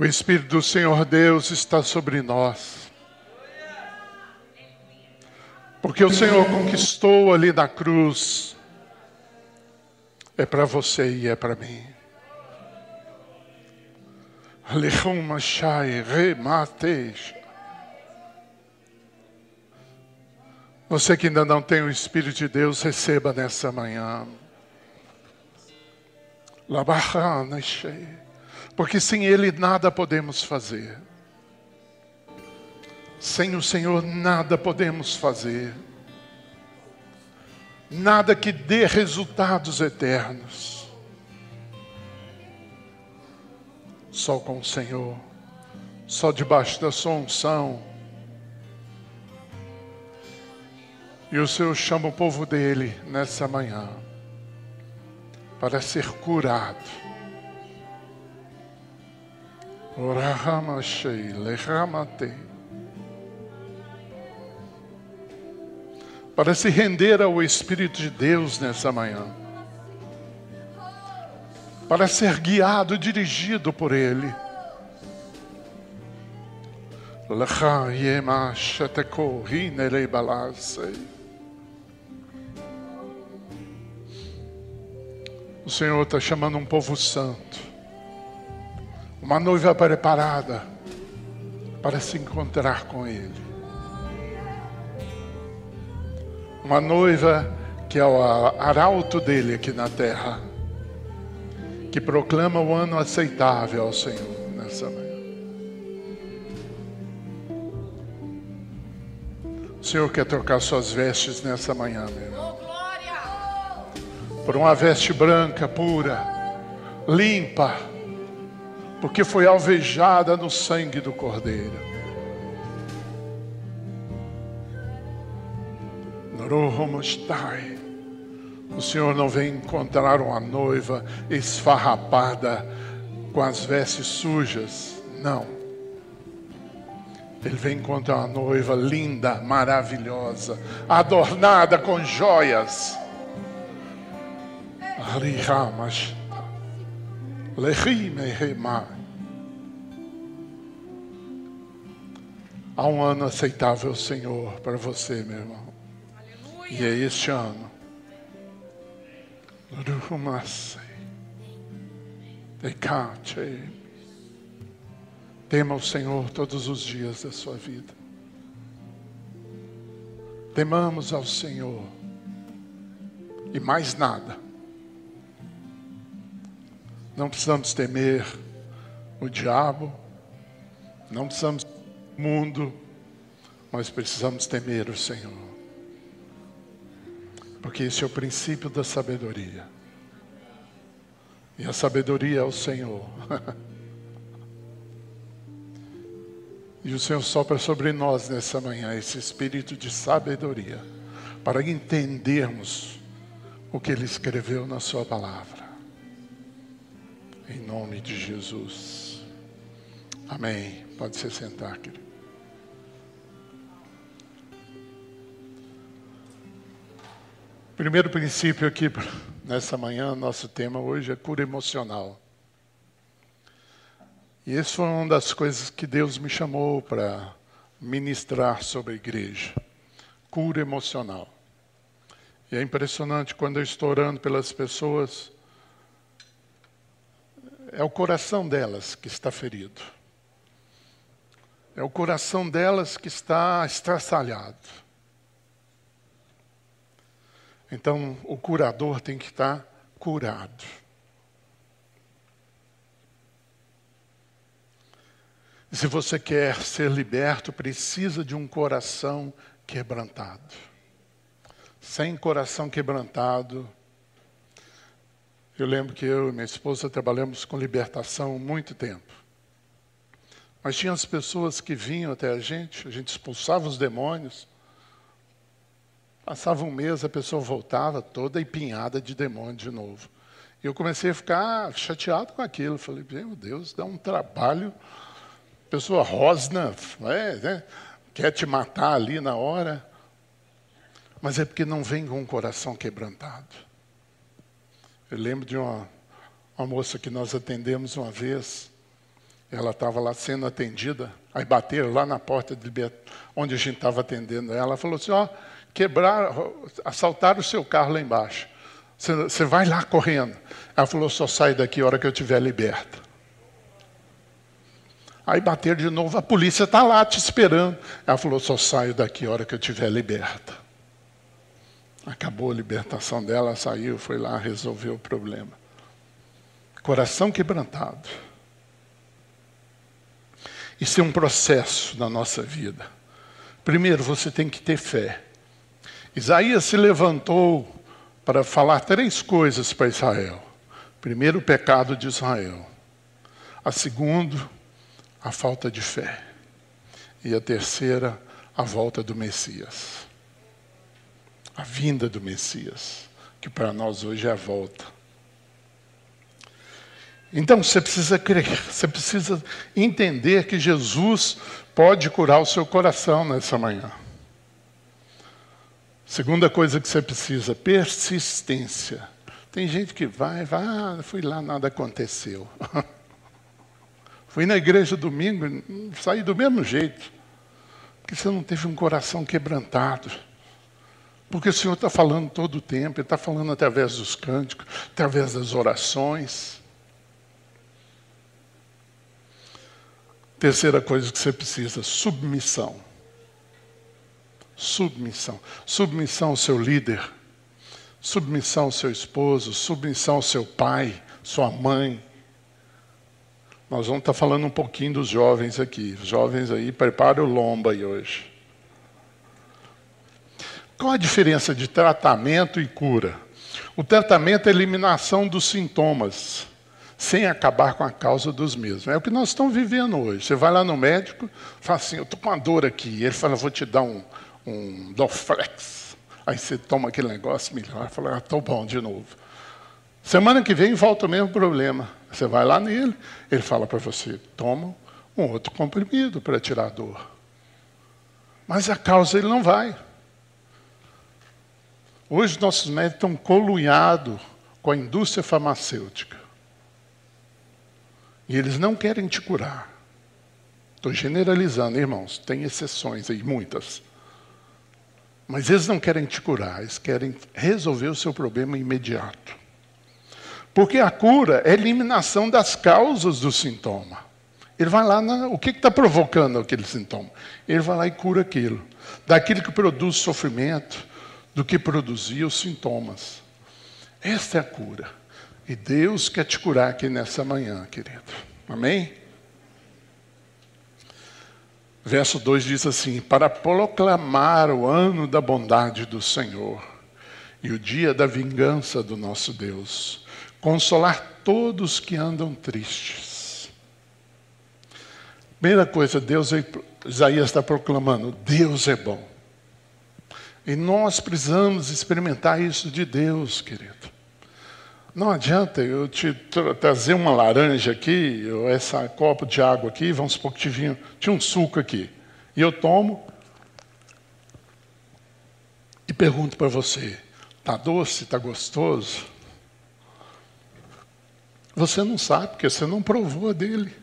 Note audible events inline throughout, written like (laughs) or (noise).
O Espírito do Senhor Deus está sobre nós. Porque o Senhor conquistou ali na cruz. É para você e é para mim. Você que ainda não tem o Espírito de Deus, receba nessa manhã. Porque sem Ele nada podemos fazer. Sem o Senhor nada podemos fazer. Nada que dê resultados eternos. Só com o Senhor. Só debaixo da sua unção. E o Senhor chama o povo dele nessa manhã para ser curado. Para se render ao Espírito de Deus nessa manhã. Para ser guiado, dirigido por Ele. O Senhor está chamando um povo santo, uma noiva preparada para se encontrar com Ele. Uma noiva que é o arauto dele aqui na terra, que proclama o ano aceitável ao Senhor nessa manhã. O Senhor quer trocar suas vestes nessa manhã, meu irmão por uma veste branca, pura, limpa, porque foi alvejada no sangue do Cordeiro. O Senhor não vem encontrar uma noiva esfarrapada com as vestes sujas, não. Ele vem encontrar uma noiva linda, maravilhosa, adornada com joias Arihamas. Lehimehema. Há um ano aceitável, Senhor, para você, meu irmão. Aleluia. E é este ano. Tema o Senhor todos os dias da sua vida. Temamos ao Senhor. E mais nada. Não precisamos temer o diabo, não precisamos mundo, mas precisamos temer o Senhor. Porque esse é o princípio da sabedoria. E a sabedoria é o Senhor. (laughs) e o Senhor sopra sobre nós nessa manhã esse espírito de sabedoria, para entendermos o que Ele escreveu na Sua palavra. Em nome de Jesus. Amém. Pode se sentar, querido. Primeiro princípio aqui nessa manhã, nosso tema hoje é cura emocional. E isso foi uma das coisas que Deus me chamou para ministrar sobre a igreja. Cura emocional. E é impressionante quando eu estou orando pelas pessoas, é o coração delas que está ferido. É o coração delas que está estraçalhado. Então, o curador tem que estar curado. Se você quer ser liberto, precisa de um coração quebrantado. Sem coração quebrantado, eu lembro que eu e minha esposa trabalhamos com libertação muito tempo. Mas tinha as pessoas que vinham até a gente, a gente expulsava os demônios. Passava um mês, a pessoa voltava toda empinhada de demônio de novo. E eu comecei a ficar chateado com aquilo. Falei, meu Deus, dá um trabalho. Pessoa rosna, é, né? quer te matar ali na hora. Mas é porque não vem com o coração quebrantado. Eu lembro de uma, uma moça que nós atendemos uma vez. Ela estava lá sendo atendida, aí bateram lá na porta de onde a gente estava atendendo ela. Falou assim: ó, quebraram, assaltaram o seu carro lá embaixo. Você, você vai lá correndo. Ela falou: só sai daqui a hora que eu estiver liberta. Aí bateram de novo, a polícia está lá te esperando. Ela falou: só saio daqui a hora que eu estiver liberta. Acabou a libertação dela, saiu, foi lá, resolveu o problema. Coração quebrantado. Isso é um processo na nossa vida. Primeiro, você tem que ter fé. Isaías se levantou para falar três coisas para Israel. Primeiro, o pecado de Israel. A segundo, a falta de fé. E a terceira, a volta do Messias. A vinda do Messias, que para nós hoje é a volta. Então você precisa crer, você precisa entender que Jesus pode curar o seu coração nessa manhã. Segunda coisa que você precisa, persistência. Tem gente que vai, vai, ah, fui lá, nada aconteceu. (laughs) fui na igreja domingo, saí do mesmo jeito. Porque você não teve um coração quebrantado. Porque o Senhor está falando todo o tempo, Ele está falando através dos cânticos, através das orações. Terceira coisa que você precisa: submissão. Submissão. Submissão ao seu líder, submissão ao seu esposo, submissão ao seu pai, sua mãe. Nós vamos estar falando um pouquinho dos jovens aqui. Os jovens aí, prepare o lomba aí hoje. Qual a diferença de tratamento e cura? O tratamento é a eliminação dos sintomas sem acabar com a causa dos mesmos. É o que nós estamos vivendo hoje. Você vai lá no médico, fala assim, eu estou com uma dor aqui. Ele fala, vou te dar um, um Dorflex. Aí você toma aquele negócio, melhor. Fala, ah, bom de novo. Semana que vem volta o mesmo problema. Você vai lá nele, ele fala para você, toma um outro comprimido para tirar a dor. Mas a causa ele não vai. Hoje nossos médicos estão colunhados com a indústria farmacêutica. E eles não querem te curar. Estou generalizando, irmãos, tem exceções aí, muitas. Mas eles não querem te curar, eles querem resolver o seu problema imediato. Porque a cura é a eliminação das causas do sintoma. Ele vai lá, na, o que está provocando aquele sintoma? Ele vai lá e cura aquilo. Daquilo que produz sofrimento, do que produzia os sintomas. Esta é a cura. E Deus quer te curar aqui nessa manhã, querido. Amém? Verso 2 diz assim: Para proclamar o ano da bondade do Senhor e o dia da vingança do nosso Deus, consolar todos que andam tristes. Primeira coisa, Deus, Isaías está proclamando: Deus é bom. E nós precisamos experimentar isso de Deus, querido. Não adianta eu te trazer uma laranja aqui, ou essa copo de água aqui, vamos supor que tinha, um suco aqui. E eu tomo e pergunto para você: está doce, está gostoso? Você não sabe, porque você não provou dele.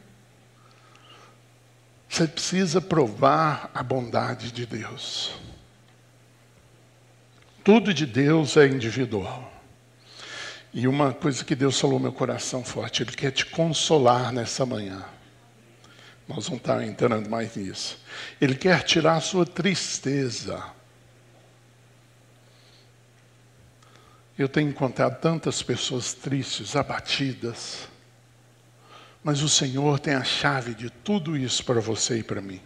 Você precisa provar a bondade de Deus. Tudo de Deus é individual. E uma coisa que Deus falou no meu coração forte, Ele quer te consolar nessa manhã. Nós vamos estar entrando mais nisso. Ele quer tirar a sua tristeza. Eu tenho encontrado tantas pessoas tristes, abatidas. Mas o Senhor tem a chave de tudo isso para você e para mim.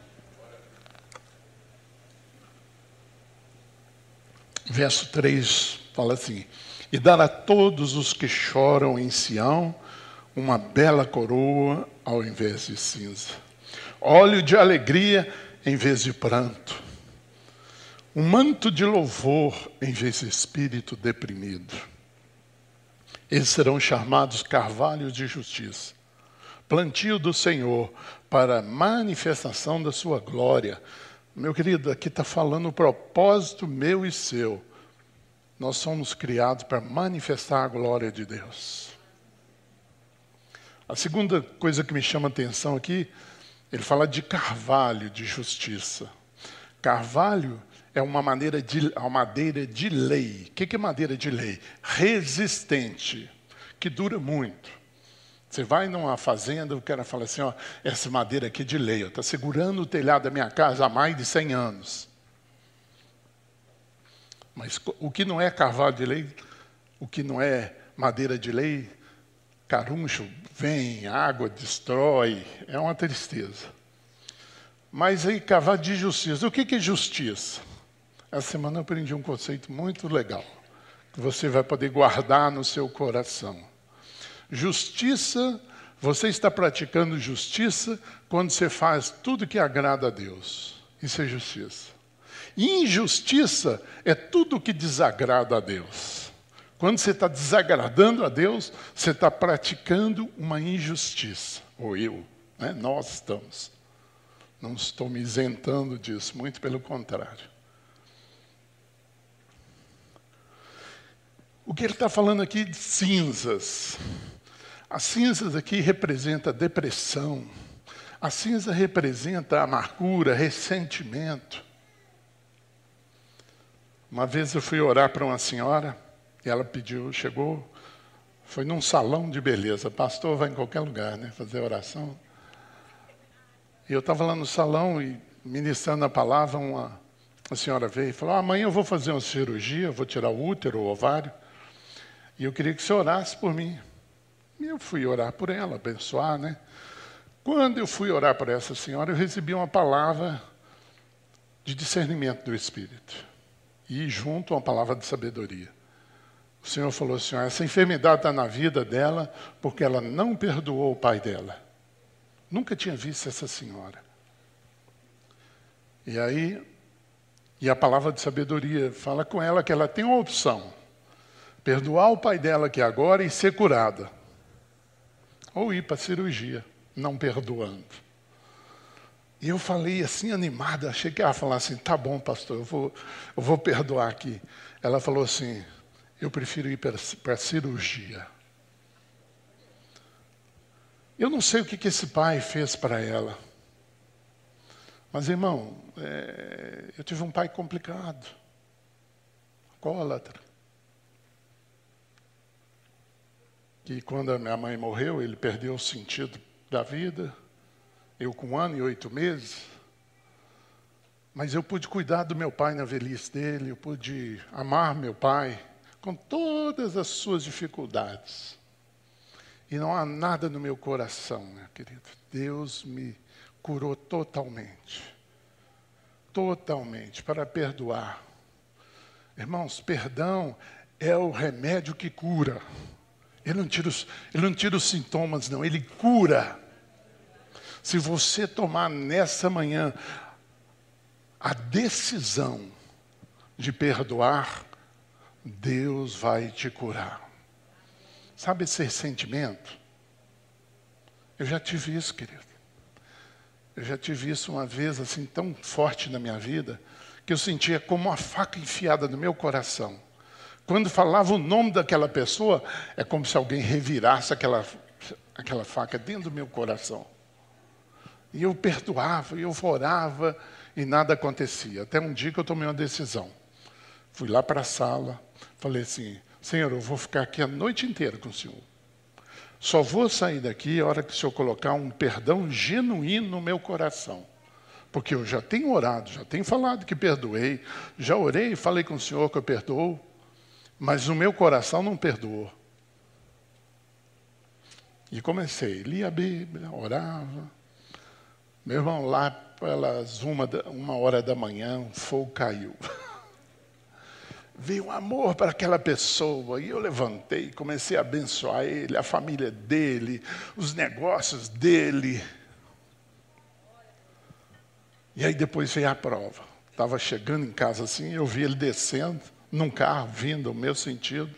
Verso 3 fala assim: e dar a todos os que choram em Sião uma bela coroa ao invés de cinza, óleo de alegria em vez de pranto, um manto de louvor em vez de espírito deprimido. Eles serão chamados carvalhos de justiça, plantio do Senhor para manifestação da sua glória. Meu querido, aqui está falando o propósito meu e seu nós somos criados para manifestar a glória de Deus. A segunda coisa que me chama a atenção aqui, ele fala de carvalho de justiça. Carvalho é uma, maneira de, uma madeira de lei. O que é madeira de lei? Resistente, que dura muito. Você vai numa fazenda, o cara fala assim, ó, essa madeira aqui é de lei, está segurando o telhado da minha casa há mais de 100 anos. Mas o que não é carvalho de lei, o que não é madeira de lei, caruncho vem, água destrói, é uma tristeza. Mas aí, carvalho de justiça. O que é justiça? Essa semana eu aprendi um conceito muito legal, que você vai poder guardar no seu coração. Justiça, você está praticando justiça quando você faz tudo que agrada a Deus. Isso é justiça. Injustiça é tudo que desagrada a Deus. Quando você está desagradando a Deus, você está praticando uma injustiça. Ou eu, né? nós estamos. Não estou me isentando disso, muito pelo contrário. O que ele está falando aqui de cinzas. As cinzas aqui representam depressão. A cinza representa amargura, ressentimento. Uma vez eu fui orar para uma senhora e ela pediu, chegou, foi num salão de beleza. Pastor vai em qualquer lugar, né? Fazer oração. E eu estava lá no salão e ministrando a palavra, uma, uma senhora veio e falou: ah, amanhã eu vou fazer uma cirurgia, vou tirar o útero, o ovário. E eu queria que você orasse por mim. E eu fui orar por ela, abençoar, né? Quando eu fui orar por essa senhora, eu recebi uma palavra de discernimento do Espírito. E junto uma palavra de sabedoria. O Senhor falou assim: essa enfermidade está na vida dela porque ela não perdoou o pai dela. Nunca tinha visto essa senhora. E aí, e a palavra de sabedoria fala com ela que ela tem uma opção perdoar o pai dela aqui agora e ser curada. Ou ir para a cirurgia, não perdoando. E eu falei assim, animada, achei que ela ia falar assim, tá bom, pastor, eu vou, eu vou perdoar aqui. Ela falou assim, eu prefiro ir para a cirurgia. Eu não sei o que, que esse pai fez para ela. Mas, irmão, é, eu tive um pai complicado. Alcoólatra. que quando a minha mãe morreu, ele perdeu o sentido da vida. Eu com um ano e oito meses. Mas eu pude cuidar do meu pai na velhice dele, eu pude amar meu pai com todas as suas dificuldades. E não há nada no meu coração, meu querido. Deus me curou totalmente. Totalmente, para perdoar. Irmãos, perdão é o remédio que cura. Ele não tira os, ele não tira os sintomas, não, ele cura. Se você tomar nessa manhã a decisão de perdoar, Deus vai te curar. Sabe esse sentimento? Eu já tive isso, querido. Eu já tive isso uma vez assim tão forte na minha vida que eu sentia como uma faca enfiada no meu coração. Quando falava o nome daquela pessoa, é como se alguém revirasse aquela, aquela faca dentro do meu coração. E eu perdoava, e eu orava, e nada acontecia. Até um dia que eu tomei uma decisão. Fui lá para a sala, falei assim: Senhor, eu vou ficar aqui a noite inteira com o Senhor. Só vou sair daqui a hora que o Senhor colocar um perdão genuíno no meu coração. Porque eu já tenho orado, já tenho falado que perdoei, já orei e falei com o Senhor que eu perdoo. Mas o meu coração não perdoou. E comecei, lia a Bíblia, orava. Meu irmão, lá pelas uma, uma hora da manhã, um fogo caiu. (laughs) Veio um amor para aquela pessoa, e eu levantei, comecei a abençoar ele, a família dele, os negócios dele. E aí depois veio a prova. Estava chegando em casa assim, eu vi ele descendo num carro vindo ao meu sentido.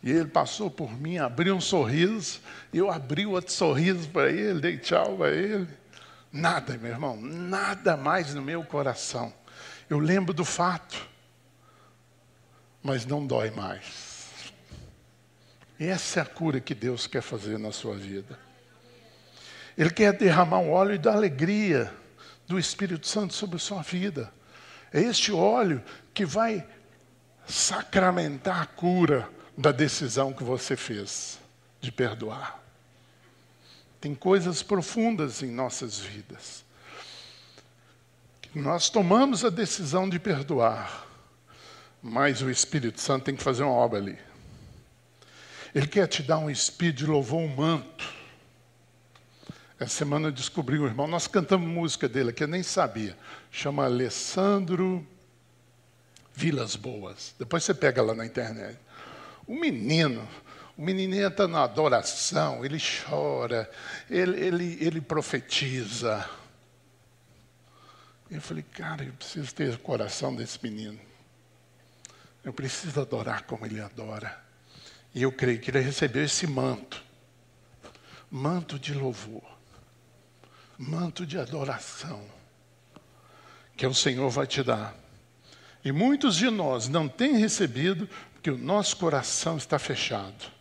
E ele passou por mim, abriu um sorriso, eu abri outro sorriso para ele, dei tchau para ele. Nada, meu irmão, nada mais no meu coração. Eu lembro do fato, mas não dói mais. Essa é a cura que Deus quer fazer na sua vida. Ele quer derramar um óleo da alegria do Espírito Santo sobre a sua vida. É este óleo que vai sacramentar a cura da decisão que você fez de perdoar. Tem coisas profundas em nossas vidas. Nós tomamos a decisão de perdoar, mas o Espírito Santo tem que fazer uma obra ali. Ele quer te dar um espírito de louvor, um manto. Essa semana eu descobri um irmão, nós cantamos música dele que eu nem sabia. Chama Alessandro Vilas Boas. Depois você pega lá na internet. O menino, o menino entra na adoração, ele chora, ele, ele, ele profetiza. Eu falei, cara, eu preciso ter o coração desse menino. Eu preciso adorar como ele adora. E eu creio que ele recebeu esse manto manto de louvor, manto de adoração, que o Senhor vai te dar. E muitos de nós não têm recebido porque o nosso coração está fechado.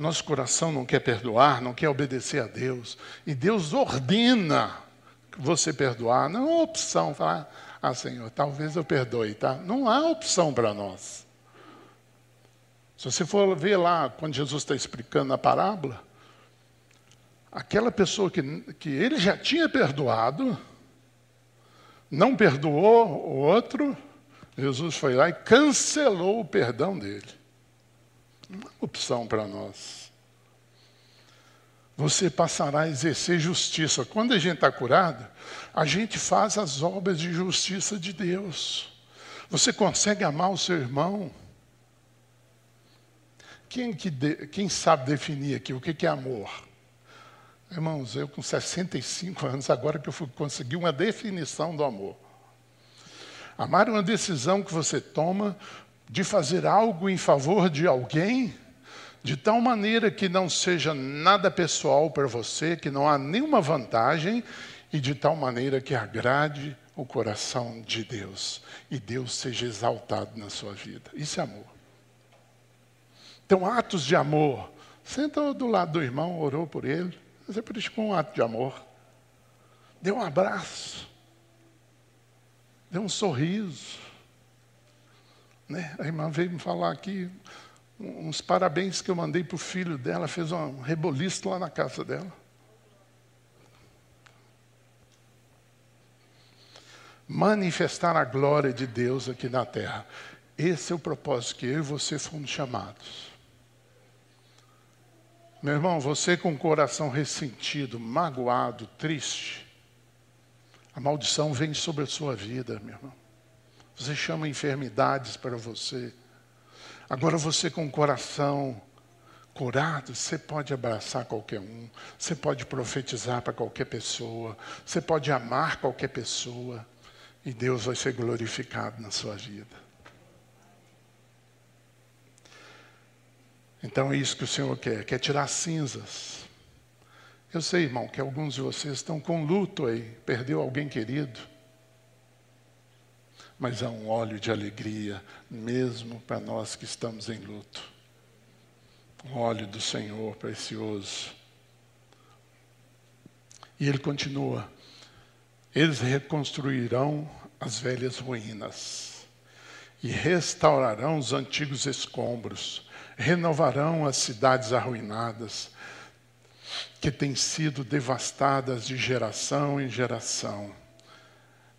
Nosso coração não quer perdoar, não quer obedecer a Deus. E Deus ordena você perdoar. Não é opção falar, ah, Senhor, talvez eu perdoe, tá? Não há opção para nós. Se você for ver lá, quando Jesus está explicando a parábola, aquela pessoa que, que ele já tinha perdoado, não perdoou o outro, Jesus foi lá e cancelou o perdão dele. Uma opção para nós. Você passará a exercer justiça. Quando a gente está curado, a gente faz as obras de justiça de Deus. Você consegue amar o seu irmão quem, que de, quem sabe definir aqui o que, que é amor? Irmãos, eu com 65 anos, agora que eu fui conseguir uma definição do amor. Amar é uma decisão que você toma de fazer algo em favor de alguém, de tal maneira que não seja nada pessoal para você, que não há nenhuma vantagem, e de tal maneira que agrade o coração de Deus, e Deus seja exaltado na sua vida. Isso é amor. Então, atos de amor. Senta do lado do irmão, orou por ele. Você praticou um ato de amor. Deu um abraço. Deu um sorriso. Né? A irmã veio me falar aqui uns parabéns que eu mandei para o filho dela, fez um reboliço lá na casa dela. Manifestar a glória de Deus aqui na terra. Esse é o propósito que eu e você fomos chamados. Meu irmão, você com o coração ressentido, magoado, triste, a maldição vem sobre a sua vida, meu irmão. Você chama enfermidades para você. Agora você com o coração curado, você pode abraçar qualquer um, você pode profetizar para qualquer pessoa, você pode amar qualquer pessoa, e Deus vai ser glorificado na sua vida. Então é isso que o Senhor quer, quer tirar cinzas. Eu sei, irmão, que alguns de vocês estão com luto aí, perdeu alguém querido. Mas há um óleo de alegria, mesmo para nós que estamos em luto. Um óleo do Senhor precioso. E ele continua: eles reconstruirão as velhas ruínas e restaurarão os antigos escombros renovarão as cidades arruinadas, que têm sido devastadas de geração em geração.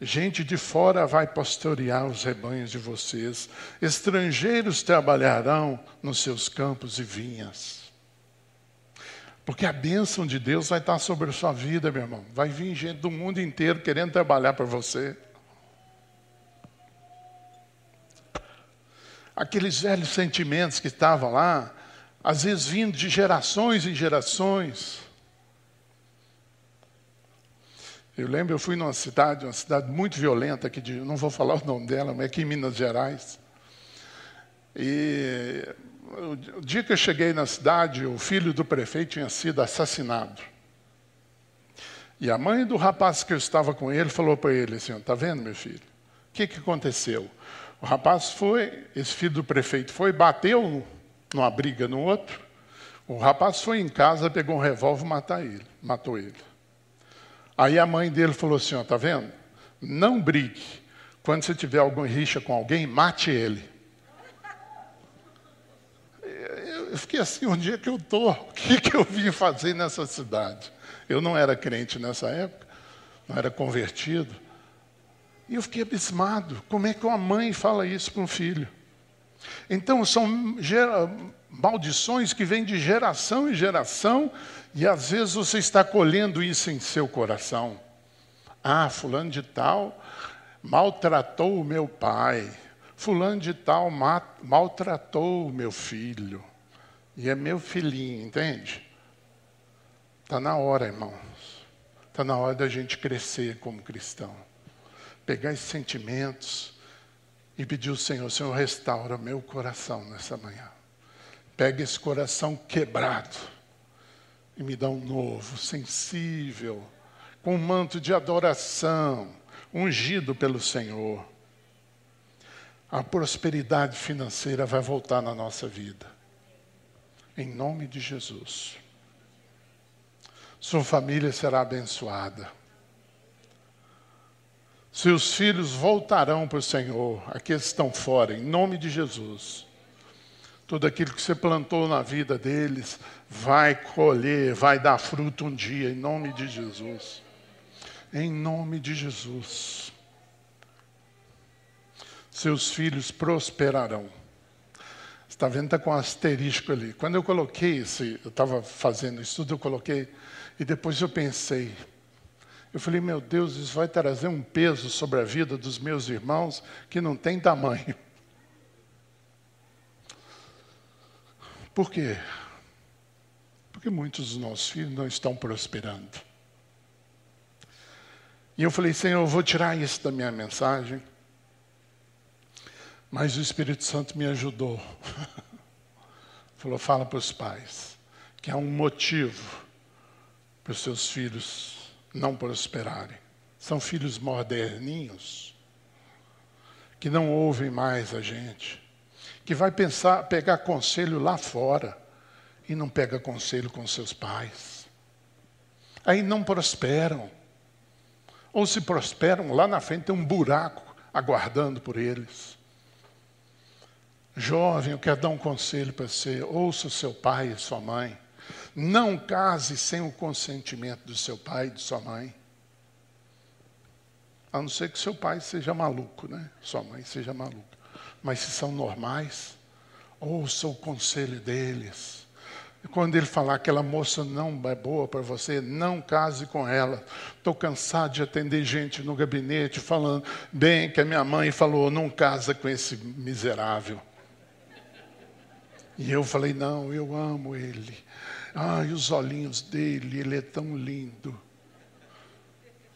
Gente de fora vai pastorear os rebanhos de vocês, estrangeiros trabalharão nos seus campos e vinhas. Porque a bênção de Deus vai estar sobre a sua vida, meu irmão. Vai vir gente do mundo inteiro querendo trabalhar para você. aqueles velhos sentimentos que estavam lá, às vezes vindo de gerações em gerações. Eu lembro, eu fui numa cidade, uma cidade muito violenta, aqui de, não vou falar o nome dela, mas é aqui em Minas Gerais. E o dia que eu cheguei na cidade, o filho do prefeito tinha sido assassinado. E a mãe do rapaz que eu estava com ele falou para ele assim: Está vendo, meu filho? O que, que aconteceu? O rapaz foi, esse filho do prefeito foi, bateu numa briga no outro. O rapaz foi em casa, pegou um revólver e matou ele. Aí a mãe dele falou assim: ó, tá vendo? Não brigue. Quando você tiver alguma rixa com alguém, mate ele. Eu fiquei assim, onde é que eu estou? O que, que eu vim fazer nessa cidade? Eu não era crente nessa época, não era convertido. E eu fiquei abismado. Como é que uma mãe fala isso para um filho? Então, são maldições que vêm de geração em geração, e às vezes você está colhendo isso em seu coração. Ah, fulano de tal maltratou o meu pai. Fulano de tal maltratou o meu filho. E é meu filhinho, entende? Está na hora, irmãos. Está na hora da gente crescer como cristão. Pegar esses sentimentos e pedir ao Senhor, Senhor, restaura meu coração nessa manhã. Pega esse coração quebrado e me dá um novo, sensível, com um manto de adoração, ungido pelo Senhor. A prosperidade financeira vai voltar na nossa vida. Em nome de Jesus. Sua família será abençoada. Seus filhos voltarão para o Senhor, aqueles que estão fora, em nome de Jesus. Tudo aquilo que você plantou na vida deles vai colher, vai dar fruto um dia, em nome de Jesus. Em nome de Jesus. Seus filhos prosperarão. Está vendo? Está com um asterisco ali. Quando eu coloquei esse, eu estava fazendo isso tudo, eu coloquei, e depois eu pensei, eu falei, meu Deus, isso vai trazer um peso sobre a vida dos meus irmãos que não tem tamanho. Por quê? Porque muitos dos nossos filhos não estão prosperando. E eu falei, Senhor, eu vou tirar isso da minha mensagem. Mas o Espírito Santo me ajudou. (laughs) Falou, fala para os pais que há um motivo para os seus filhos não prosperarem. São filhos moderninhos, que não ouvem mais a gente que vai pensar, pegar conselho lá fora e não pega conselho com seus pais. Aí não prosperam. Ou se prosperam, lá na frente tem um buraco aguardando por eles. Jovem, eu quero dar um conselho para você. Ouça o seu pai e sua mãe. Não case sem o consentimento do seu pai e de sua mãe. A não ser que seu pai seja maluco, né? Sua mãe seja maluca mas se são normais, ouça o conselho deles. Quando ele falar que aquela moça não é boa para você, não case com ela. Estou cansado de atender gente no gabinete falando bem que a minha mãe falou, não casa com esse miserável. E eu falei, não, eu amo ele. Ai, os olhinhos dele, ele é tão lindo.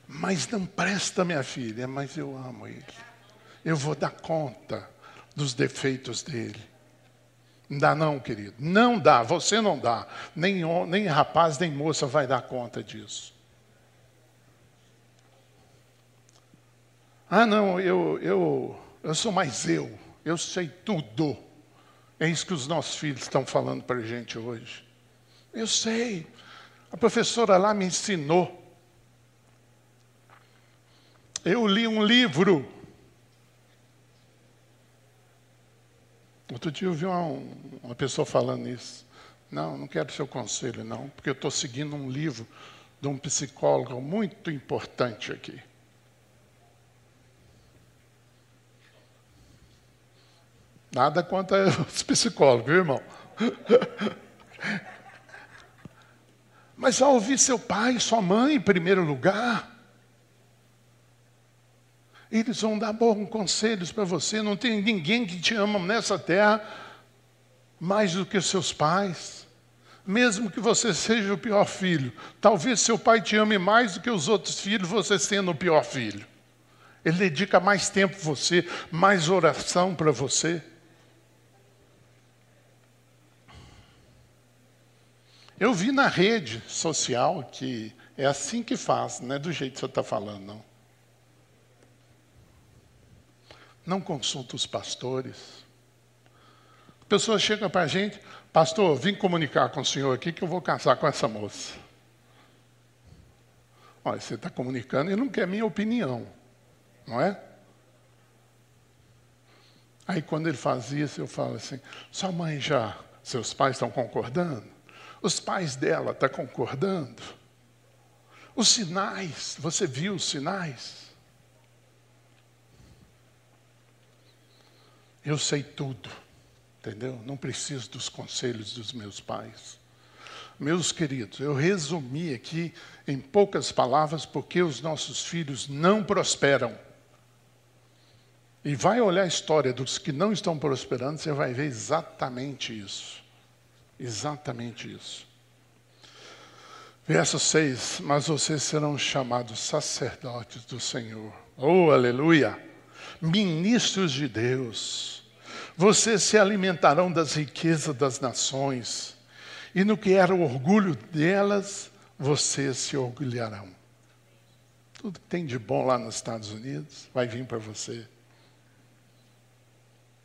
Mas não presta, minha filha, mas eu amo ele. Eu vou dar conta dos defeitos dele. Não dá não, querido. Não dá, você não dá. Nem, nem rapaz, nem moça vai dar conta disso. Ah, não, eu, eu, eu sou mais eu. Eu sei tudo. É isso que os nossos filhos estão falando para a gente hoje. Eu sei. A professora lá me ensinou. Eu li um livro Outro dia eu vi uma, uma pessoa falando isso. Não, não quero seu conselho, não, porque eu estou seguindo um livro de um psicólogo muito importante aqui. Nada contra (laughs) os psicólogos, viu, irmão? (laughs) Mas ao ouvir seu pai, sua mãe em primeiro lugar, eles vão dar bons conselhos para você. Não tem ninguém que te ama nessa terra mais do que seus pais. Mesmo que você seja o pior filho, talvez seu pai te ame mais do que os outros filhos, você sendo o pior filho. Ele dedica mais tempo para você, mais oração para você. Eu vi na rede social que é assim que faz, não é do jeito que você está falando, não. Não consulta os pastores, A pessoa chega para a gente, pastor, vim comunicar com o senhor aqui que eu vou casar com essa moça. Olha, você está comunicando e não quer minha opinião, não é? Aí quando ele faz isso, eu falo assim, sua mãe já, seus pais estão concordando? Os pais dela estão tá concordando? Os sinais, você viu os sinais? Eu sei tudo, entendeu? Não preciso dos conselhos dos meus pais. Meus queridos, eu resumi aqui em poucas palavras porque os nossos filhos não prosperam. E vai olhar a história dos que não estão prosperando, você vai ver exatamente isso. Exatamente isso. Verso 6: Mas vocês serão chamados sacerdotes do Senhor. Oh, aleluia! Ministros de Deus. Vocês se alimentarão das riquezas das nações e no que era o orgulho delas, vocês se orgulharão. Tudo que tem de bom lá nos Estados Unidos vai vir para você.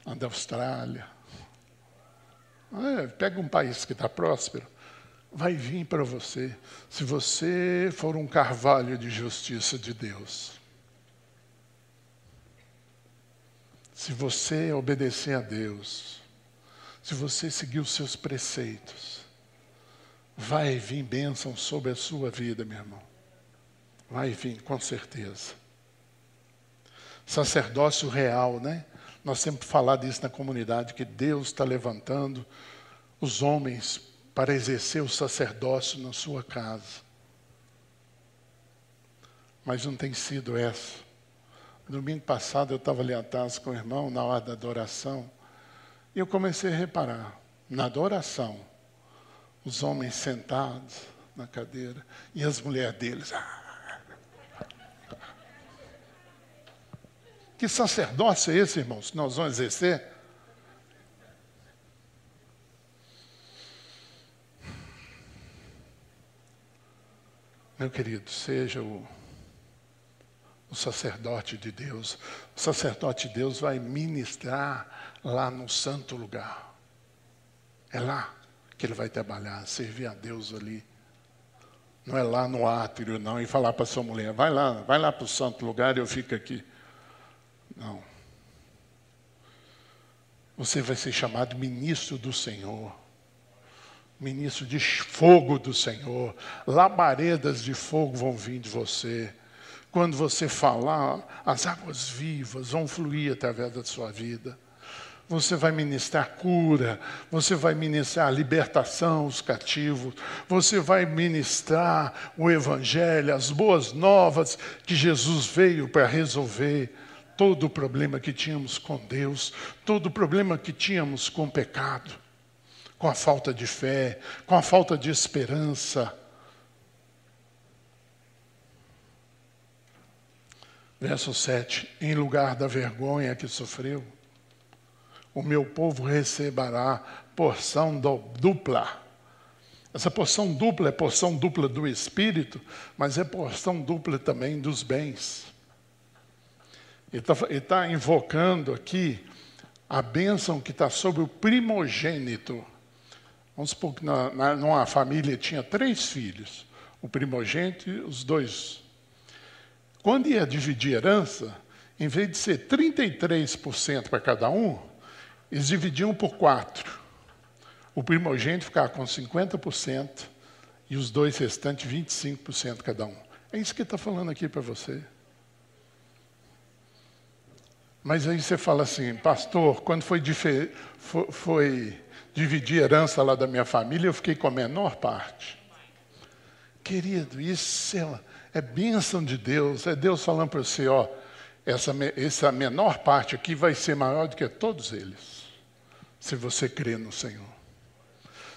A da Austrália. É, pega um país que está próspero, vai vir para você. Se você for um carvalho de justiça de Deus. Se você obedecer a Deus, se você seguir os seus preceitos, Vai vir bênção sobre a sua vida, meu irmão. Vai vir, com certeza. Sacerdócio real, né? Nós sempre falamos disso na comunidade, que Deus está levantando os homens para exercer o sacerdócio na sua casa. Mas não tem sido essa. Domingo passado eu estava ali atrás com o irmão, na hora da adoração, e eu comecei a reparar, na adoração, os homens sentados na cadeira e as mulheres deles. Que sacerdócio é esse, irmãos, nós vamos exercer? Meu querido, seja o, o sacerdote de Deus. O sacerdote de Deus vai ministrar lá no santo lugar. É lá que ele vai trabalhar, servir a Deus ali. Não é lá no átrio, não, e falar para sua mulher, vai lá, vai lá para o santo lugar e eu fico aqui. Não. Você vai ser chamado ministro do Senhor. Ministro de fogo do Senhor. Labaredas de fogo vão vir de você. Quando você falar, as águas vivas vão fluir através da sua vida você vai ministrar cura, você vai ministrar libertação aos cativos, você vai ministrar o Evangelho, as boas novas que Jesus veio para resolver todo o problema que tínhamos com Deus, todo o problema que tínhamos com o pecado, com a falta de fé, com a falta de esperança. Verso 7: Em lugar da vergonha que sofreu, o meu povo receberá porção dupla. Essa porção dupla é porção dupla do Espírito, mas é porção dupla também dos bens. Ele está tá invocando aqui a bênção que está sobre o primogênito. Vamos supor que na, na, numa família tinha três filhos, o primogênito e os dois. Quando ia dividir herança, em vez de ser 33% para cada um, eles dividiam por quatro. O primogênito ficava com 50% e os dois restantes 25% cada um. É isso que está falando aqui para você. Mas aí você fala assim, pastor, quando foi, foi, foi dividir herança lá da minha família, eu fiquei com a menor parte. Querido, isso é, é bênção de Deus, é Deus falando para você, ó, essa, essa menor parte aqui vai ser maior do que todos eles se você crê no Senhor.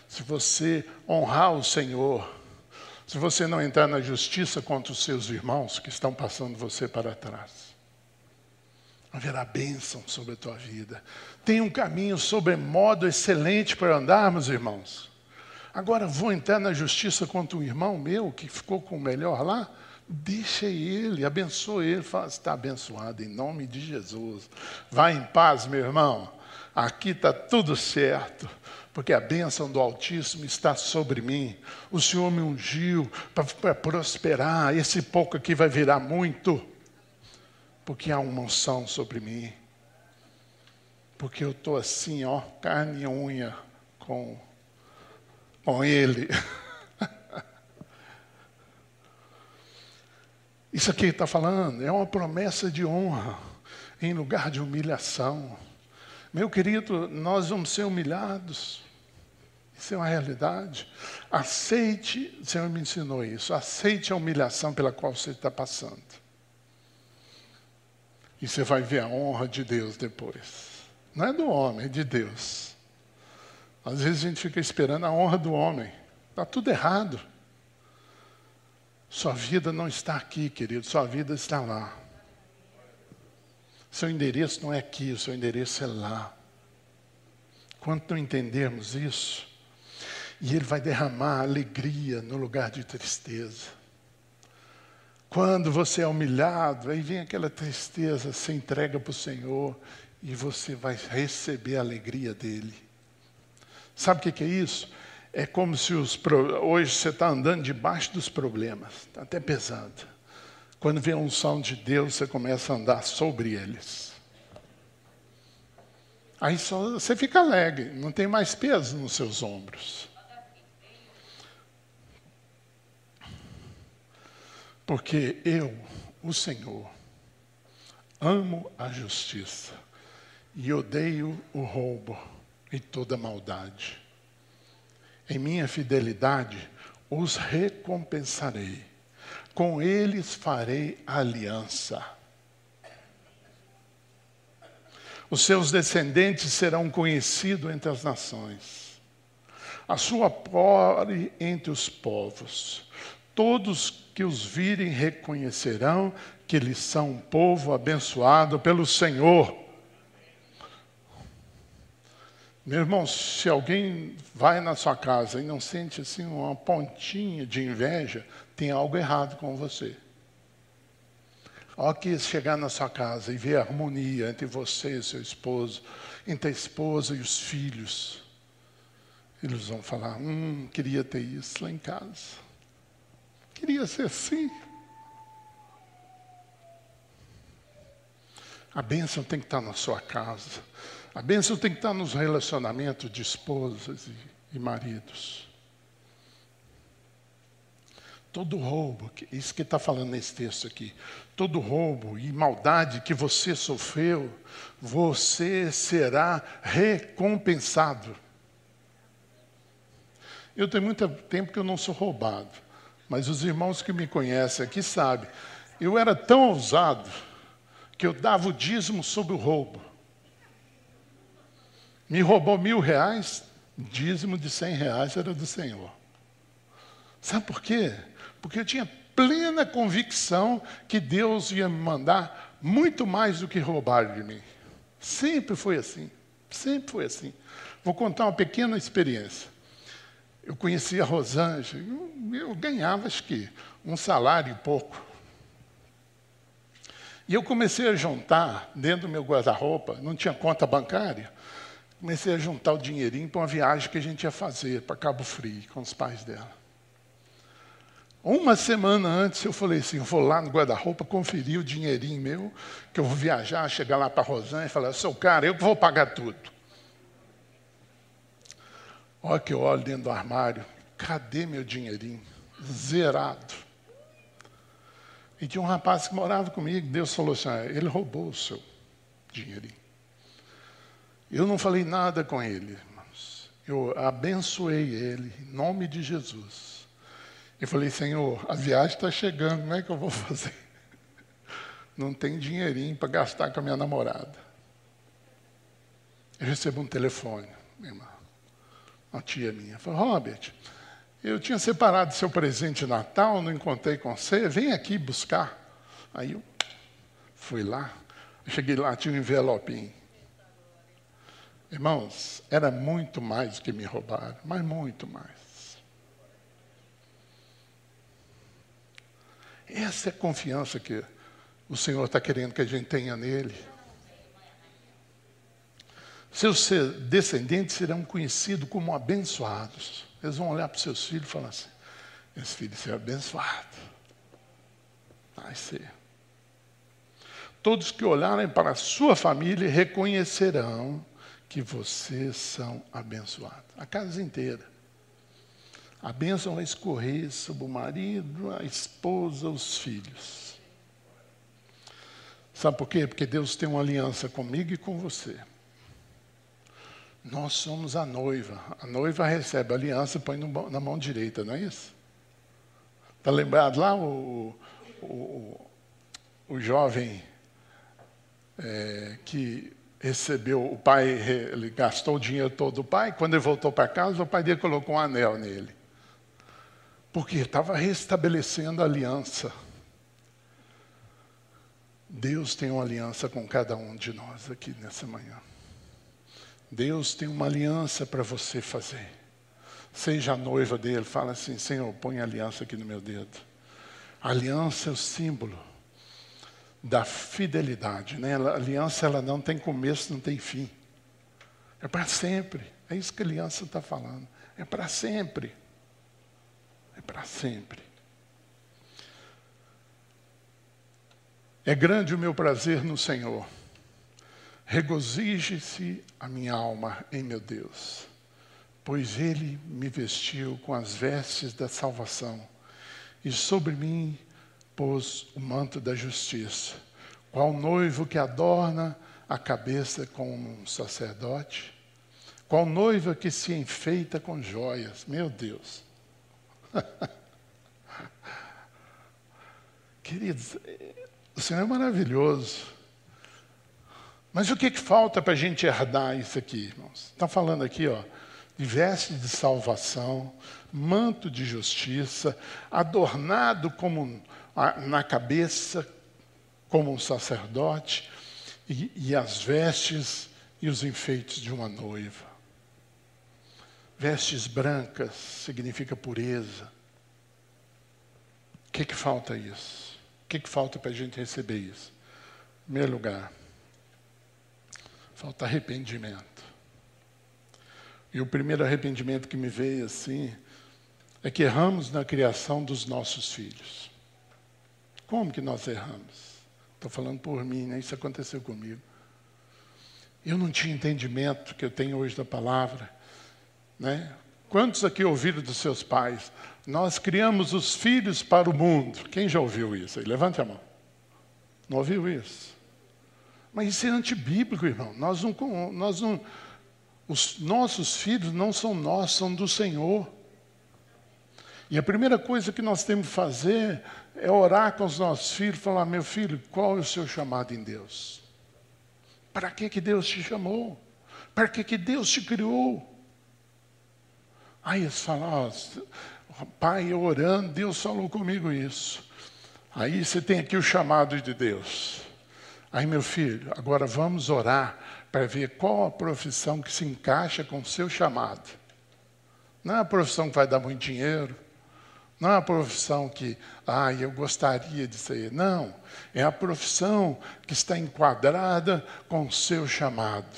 Se você honrar o Senhor, se você não entrar na justiça contra os seus irmãos que estão passando você para trás, haverá bênção sobre a tua vida. Tem um caminho sobremodo excelente para andarmos, irmãos. Agora vou entrar na justiça contra um irmão meu que ficou com o melhor lá? Deixa ele, abençoe ele, fala, está abençoado em nome de Jesus. Vá em paz, meu irmão. Aqui está tudo certo, porque a bênção do Altíssimo está sobre mim. O Senhor me ungiu para prosperar. Esse pouco aqui vai virar muito, porque há uma unção sobre mim. Porque eu estou assim, ó, carne e unha com, com Ele. (laughs) Isso aqui está falando é uma promessa de honra em lugar de humilhação. Meu querido, nós vamos ser humilhados. Isso é uma realidade. Aceite, o Senhor me ensinou isso, aceite a humilhação pela qual você está passando. E você vai ver a honra de Deus depois. Não é do homem, é de Deus. Às vezes a gente fica esperando a honra do homem. Está tudo errado. Sua vida não está aqui, querido, sua vida está lá. Seu endereço não é aqui, o seu endereço é lá. Quando não entendermos isso, e Ele vai derramar alegria no lugar de tristeza. Quando você é humilhado, aí vem aquela tristeza, você entrega para o Senhor e você vai receber a alegria dele. Sabe o que é isso? É como se os, hoje você está andando debaixo dos problemas, está até pesado. Quando vem a unção de Deus, você começa a andar sobre eles. Aí só, você fica alegre, não tem mais peso nos seus ombros. Porque eu, o Senhor, amo a justiça e odeio o roubo e toda maldade. Em minha fidelidade os recompensarei, com eles farei aliança. Os seus descendentes serão conhecidos entre as nações, a sua prole entre os povos. Todos que os virem reconhecerão que eles são um povo abençoado pelo Senhor meu irmão, se alguém vai na sua casa e não sente assim uma pontinha de inveja, tem algo errado com você. Ao que chegar na sua casa e ver a harmonia entre você e seu esposo, entre a esposa e os filhos, eles vão falar: Hum, queria ter isso lá em casa. Queria ser assim. A bênção tem que estar na sua casa. A bênção tem que estar nos relacionamentos de esposas e, e maridos. Todo roubo, isso que está falando nesse texto aqui, todo roubo e maldade que você sofreu, você será recompensado. Eu tenho muito tempo que eu não sou roubado, mas os irmãos que me conhecem aqui sabem, eu era tão ousado que eu dava o dízimo sobre o roubo. Me roubou mil reais, dízimo de cem reais era do Senhor. Sabe por quê? Porque eu tinha plena convicção que Deus ia me mandar muito mais do que roubar de mim. Sempre foi assim. Sempre foi assim. Vou contar uma pequena experiência. Eu conheci a Rosângela, eu, eu ganhava acho que um salário e pouco. E eu comecei a juntar dentro do meu guarda-roupa, não tinha conta bancária, comecei a juntar o dinheirinho para uma viagem que a gente ia fazer para Cabo Frio com os pais dela. Uma semana antes eu falei assim, eu vou lá no guarda-roupa conferir o dinheirinho meu, que eu vou viajar, chegar lá para a Rosane e falar, seu cara, eu que vou pagar tudo. Olha que eu olho dentro do armário, cadê meu dinheirinho? Zerado. E tinha um rapaz que morava comigo, Deus falou assim, ah, ele roubou o seu dinheirinho. Eu não falei nada com ele, irmãos. Eu abençoei ele, em nome de Jesus. Eu falei, Senhor, a viagem está chegando, como é que eu vou (laughs) fazer? Não tem dinheirinho para gastar com a minha namorada. Eu recebo um telefone, minha irmã, uma tia minha. Falou, Robert, eu tinha separado seu presente de Natal, não encontrei com você, vem aqui buscar. Aí eu fui lá, cheguei lá, tinha um envelopinho. Irmãos, era muito mais do que me roubaram, mas muito mais. Essa é a confiança que o Senhor está querendo que a gente tenha nele. Seus descendentes serão conhecidos como abençoados. Eles vão olhar para os seus filhos e falar assim: esse filho será abençoado. Vai ser. Todos que olharem para a sua família reconhecerão que vocês são abençoados. A casa inteira. A bênção vai escorrer sobre o marido, a esposa, os filhos. Sabe por quê? Porque Deus tem uma aliança comigo e com você. Nós somos a noiva. A noiva recebe a aliança e põe na mão direita, não é isso? Está lembrado lá o, o, o jovem é, que recebeu, o pai, ele gastou o dinheiro todo do pai, quando ele voltou para casa, o pai dele colocou um anel nele. Porque estava restabelecendo a aliança. Deus tem uma aliança com cada um de nós aqui nessa manhã. Deus tem uma aliança para você fazer. Seja a noiva dele, fala assim: Senhor, põe a aliança aqui no meu dedo. A aliança é o símbolo da fidelidade. Né? A aliança ela não tem começo, não tem fim. É para sempre. É isso que a aliança está falando. É para sempre. É para sempre. É grande o meu prazer no Senhor. Regozije-se a minha alma em meu Deus, pois Ele me vestiu com as vestes da salvação e sobre mim pôs o manto da justiça, qual noivo que adorna a cabeça como um sacerdote, qual noiva que se enfeita com joias. Meu Deus. (laughs) Queridos, o Senhor é maravilhoso. Mas o que, que falta para a gente herdar isso aqui, irmãos? Está falando aqui, ó, de veste de salvação, manto de justiça, adornado como na cabeça como um sacerdote, e, e as vestes e os enfeites de uma noiva. Vestes brancas significa pureza. O que, que falta isso? O que, que falta para a gente receber isso? Em primeiro lugar, falta arrependimento. E o primeiro arrependimento que me veio assim é que erramos na criação dos nossos filhos. Como que nós erramos? Estou falando por mim, né? Isso aconteceu comigo. Eu não tinha entendimento que eu tenho hoje da palavra, né? Quantos aqui ouviram dos seus pais? Nós criamos os filhos para o mundo. Quem já ouviu isso? Aí, levante a mão. Não ouviu isso? Mas isso é antibíblico, irmão. Nós não, nós não, os nossos filhos não são nossos, são do Senhor. E a primeira coisa que nós temos que fazer é orar com os nossos filhos, falar: meu filho, qual é o seu chamado em Deus? Para que, que Deus te chamou? Para que, que Deus te criou? Aí eles falam, oh, pai, eu orando, Deus falou comigo isso. Aí você tem aqui o chamado de Deus. Aí, meu filho, agora vamos orar para ver qual a profissão que se encaixa com o seu chamado. Não é a profissão que vai dar muito dinheiro, não é a profissão que, ah, eu gostaria de ser. Não, é a profissão que está enquadrada com o seu chamado.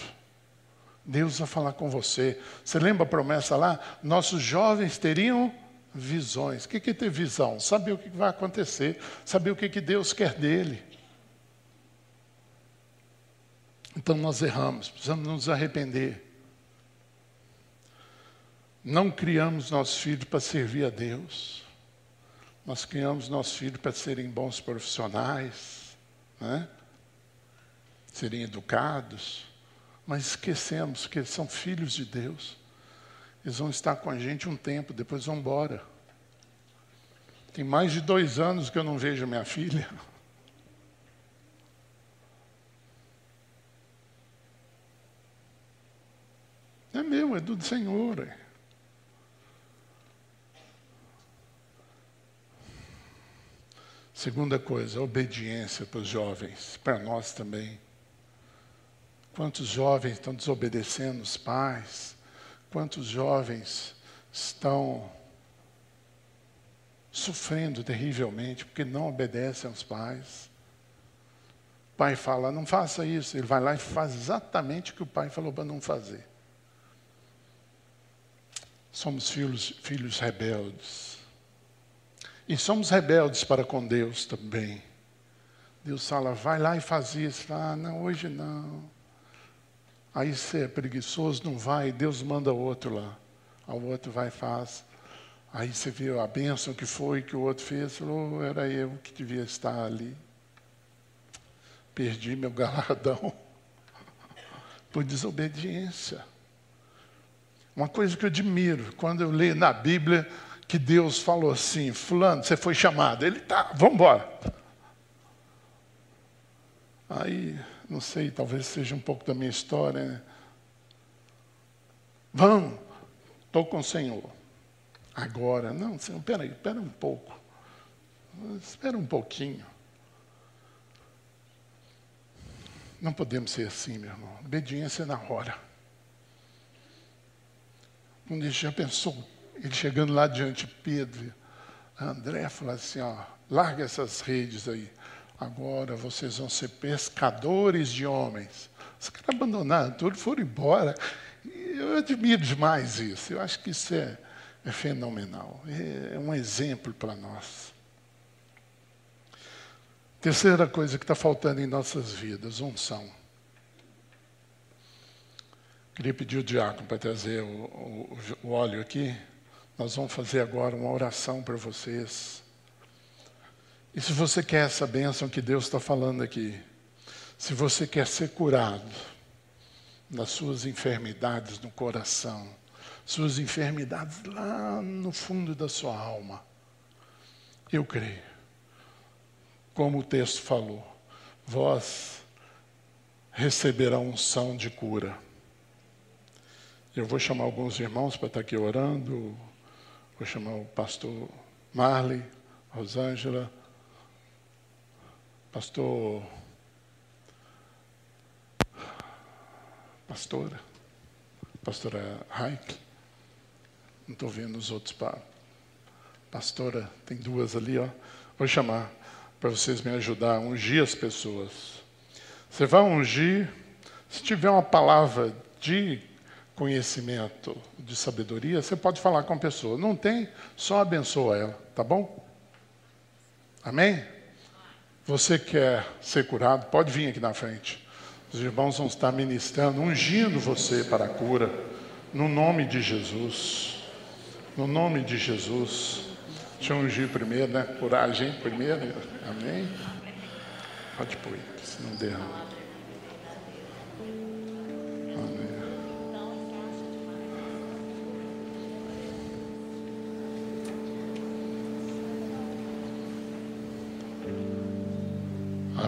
Deus vai falar com você. Você lembra a promessa lá? Nossos jovens teriam visões. O que é ter visão? Saber o que vai acontecer, saber o que Deus quer dele. Então nós erramos, precisamos nos arrepender. Não criamos nossos filhos para servir a Deus. Nós criamos nossos filhos para serem bons profissionais, né? serem educados mas esquecemos que eles são filhos de Deus. Eles vão estar com a gente um tempo, depois vão embora. Tem mais de dois anos que eu não vejo minha filha. É meu, é do Senhor. Segunda coisa, obediência para os jovens, para nós também. Quantos jovens estão desobedecendo os pais? Quantos jovens estão sofrendo terrivelmente porque não obedecem aos pais? pai fala, não faça isso. Ele vai lá e faz exatamente o que o pai falou para não fazer. Somos filhos, filhos rebeldes. E somos rebeldes para com Deus também. Deus fala, vai lá e faz isso. Ah, não, hoje não. Aí você é preguiçoso, não vai, Deus manda outro lá. Aí o outro vai e faz. Aí você vê a bênção que foi, que o outro fez, falou, era eu que devia estar ali. Perdi meu galardão (laughs) por desobediência. Uma coisa que eu admiro, quando eu leio na Bíblia que Deus falou assim, fulano, você foi chamado. Ele tá, vamos embora. Aí, não sei, talvez seja um pouco da minha história. Né? Vamos, estou com o Senhor. Agora, não, Senhor, peraí, espera um pouco. Espera um pouquinho. Não podemos ser assim, meu irmão. Obediência na hora. Quando ele já pensou, ele chegando lá diante de Pedro, André falou assim: ó, larga essas redes aí. Agora vocês vão ser pescadores de homens. Os caras abandonaram tudo, foram embora. Eu admiro demais isso. Eu acho que isso é, é fenomenal. É, é um exemplo para nós. Terceira coisa que está faltando em nossas vidas, unção. Queria pedir o diácono para trazer o, o, o óleo aqui. Nós vamos fazer agora uma oração para vocês. E se você quer essa bênção que Deus está falando aqui, se você quer ser curado das suas enfermidades no coração, suas enfermidades lá no fundo da sua alma, eu creio como o texto falou, vós receberá unção de cura. Eu vou chamar alguns irmãos para estar aqui orando. Vou chamar o pastor Marley, Rosângela, pastor. Pastora, pastora Raik. Não estou vendo os outros. Pastora, tem duas ali, ó. Vou chamar para vocês me ajudar a ungir as pessoas. Você vai ungir, se tiver uma palavra de conhecimento, de sabedoria, você pode falar com a pessoa. Não tem, só abençoa ela, tá bom? Amém? Você quer ser curado, pode vir aqui na frente. Os irmãos vão estar ministrando, ungindo você para a cura, no nome de Jesus. No nome de Jesus. Deixa eu ungir primeiro, né? Coragem primeiro. Amém? Pode pôr, se não der.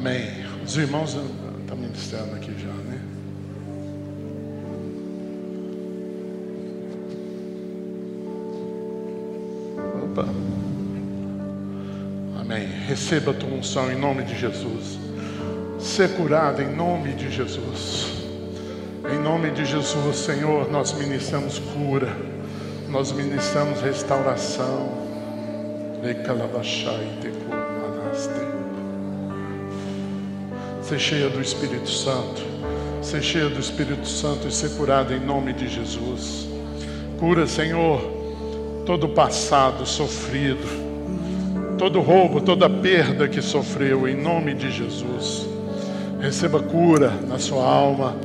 Amém. Os irmãos estão ministrando aqui já, né? Opa. Amém. Receba a tua unção em nome de Jesus. Ser curado em nome de Jesus. Em nome de Jesus, Senhor, nós ministramos cura. Nós ministramos restauração. Ser cheia do Espírito Santo. Ser cheia do Espírito Santo e ser curado em nome de Jesus. Cura, Senhor, todo passado sofrido todo roubo, toda perda que sofreu, em nome de Jesus. Receba cura na sua alma,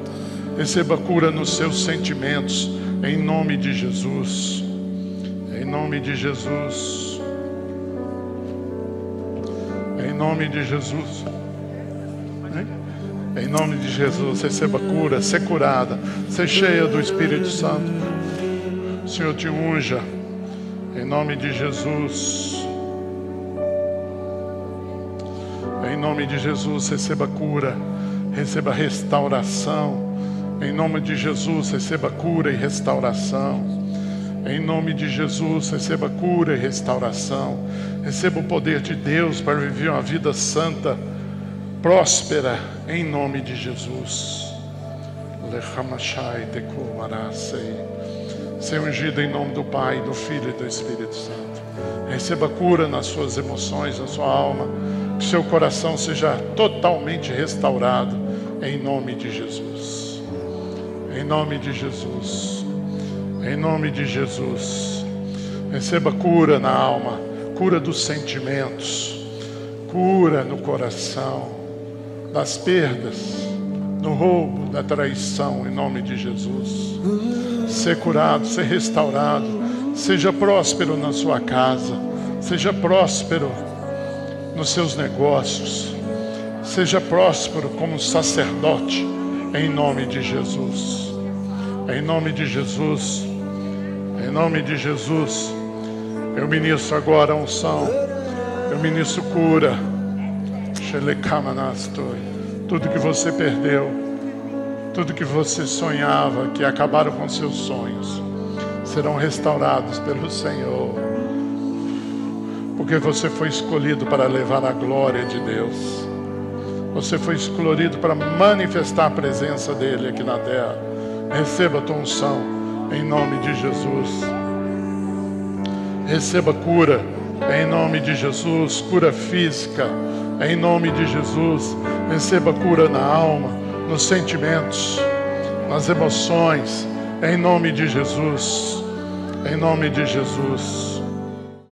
receba cura nos seus sentimentos, em nome de Jesus. Em nome de Jesus. Em nome de Jesus. Em nome de Jesus, receba cura, ser curada, ser cheia do Espírito Santo. Senhor te unja. Em nome de Jesus. nome de Jesus, receba cura, receba restauração. Em nome de Jesus, receba cura e restauração. Em nome de Jesus, receba cura e restauração. Receba o poder de Deus para viver uma vida santa, próspera, em nome de Jesus. Ser ungido em nome do Pai, do Filho e do Espírito Santo. Receba cura nas suas emoções, na sua alma Que seu coração seja totalmente restaurado em nome de Jesus. Em nome de Jesus. Em nome de Jesus. Receba cura na alma, cura dos sentimentos, cura no coração, das perdas, no roubo, da traição, em nome de Jesus. Ser curado, ser restaurado, seja próspero na sua casa, seja próspero nos seus negócios, seja próspero como sacerdote, em nome de Jesus. Em nome de Jesus. Em nome de Jesus. Eu ministro agora a unção. Eu ministro cura. Tudo que você perdeu, tudo que você sonhava, que acabaram com seus sonhos, serão restaurados pelo Senhor. Porque você foi escolhido para levar a glória de Deus. Você foi escolhido para manifestar a presença dEle aqui na terra. Receba a tua unção em nome de Jesus. Receba cura em nome de Jesus, cura física em nome de Jesus. Receba cura na alma, nos sentimentos, nas emoções em nome de Jesus. Em nome de Jesus.